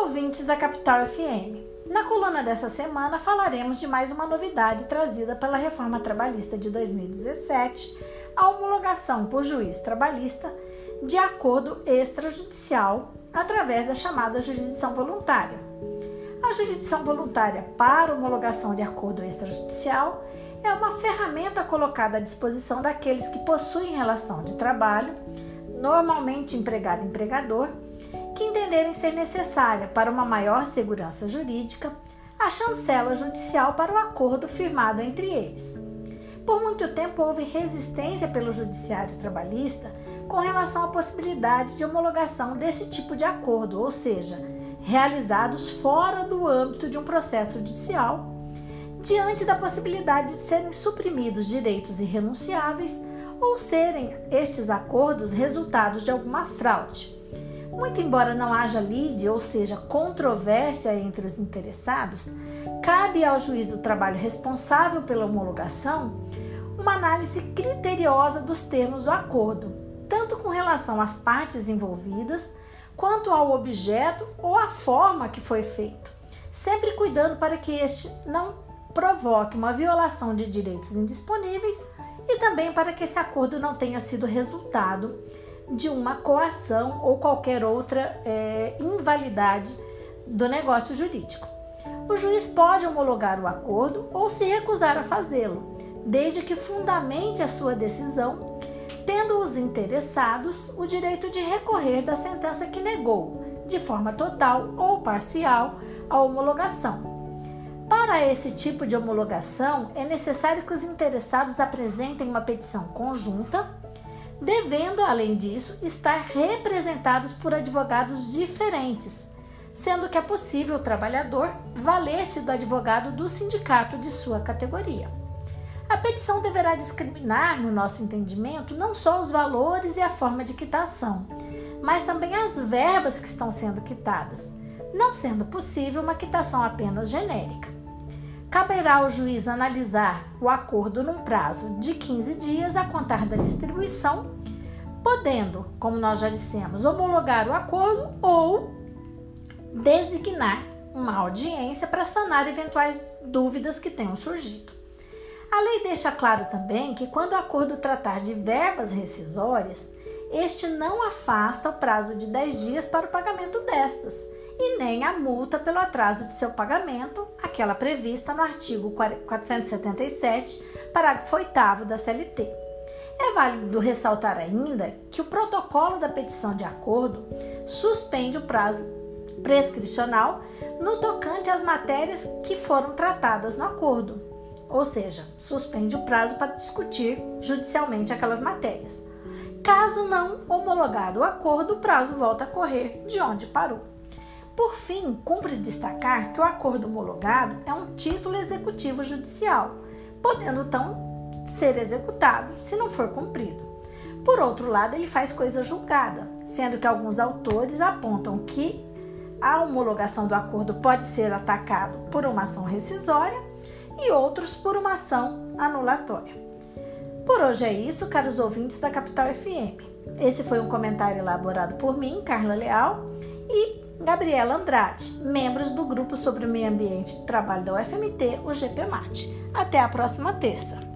Ouvintes da Capital FM. Na coluna dessa semana falaremos de mais uma novidade trazida pela reforma trabalhista de 2017, a homologação por juiz trabalhista de acordo extrajudicial através da chamada jurisdição voluntária. A jurisdição voluntária para homologação de acordo extrajudicial é uma ferramenta colocada à disposição daqueles que possuem relação de trabalho, normalmente empregado-empregador, que entenderem ser necessária para uma maior segurança jurídica a chancela judicial para o acordo firmado entre eles. Por muito tempo houve resistência pelo judiciário trabalhista com relação à possibilidade de homologação desse tipo de acordo, ou seja, realizados fora do âmbito de um processo judicial, diante da possibilidade de serem suprimidos direitos irrenunciáveis ou serem estes acordos resultados de alguma fraude. Muito embora não haja lide, ou seja, controvérsia entre os interessados, cabe ao juiz do trabalho responsável pela homologação uma análise criteriosa dos termos do acordo, tanto com relação às partes envolvidas, quanto ao objeto ou à forma que foi feito, sempre cuidando para que este não provoque uma violação de direitos indisponíveis e também para que esse acordo não tenha sido resultado de uma coação ou qualquer outra é, invalidade do negócio jurídico. O juiz pode homologar o acordo ou se recusar a fazê-lo, desde que fundamente a sua decisão, tendo os interessados o direito de recorrer da sentença que negou, de forma total ou parcial, a homologação. Para esse tipo de homologação, é necessário que os interessados apresentem uma petição conjunta devendo, além disso, estar representados por advogados diferentes, sendo que é possível o trabalhador valer-se do advogado do sindicato de sua categoria. A petição deverá discriminar, no nosso entendimento, não só os valores e a forma de quitação, mas também as verbas que estão sendo quitadas, não sendo possível uma quitação apenas genérica. Caberá ao juiz analisar o acordo num prazo de 15 dias a contar da distribuição, podendo, como nós já dissemos, homologar o acordo ou designar uma audiência para sanar eventuais dúvidas que tenham surgido. A lei deixa claro também que, quando o acordo tratar de verbas rescisórias, este não afasta o prazo de 10 dias para o pagamento destas e nem a multa pelo atraso de seu pagamento, aquela prevista no artigo 477, parágrafo 8 da CLT. É válido ressaltar ainda que o protocolo da petição de acordo suspende o prazo prescricional no tocante às matérias que foram tratadas no acordo, ou seja, suspende o prazo para discutir judicialmente aquelas matérias. Caso não homologado o acordo, o prazo volta a correr de onde parou. Por fim, cumpre destacar que o acordo homologado é um título executivo judicial, podendo então ser executado se não for cumprido. Por outro lado, ele faz coisa julgada, sendo que alguns autores apontam que a homologação do acordo pode ser atacado por uma ação rescisória e outros por uma ação anulatória. Por hoje é isso, caros ouvintes da Capital FM. Esse foi um comentário elaborado por mim, Carla Leal, e Gabriela Andrade, membros do Grupo sobre o Meio Ambiente e Trabalho da UFMT, o GPMAT. Até a próxima terça!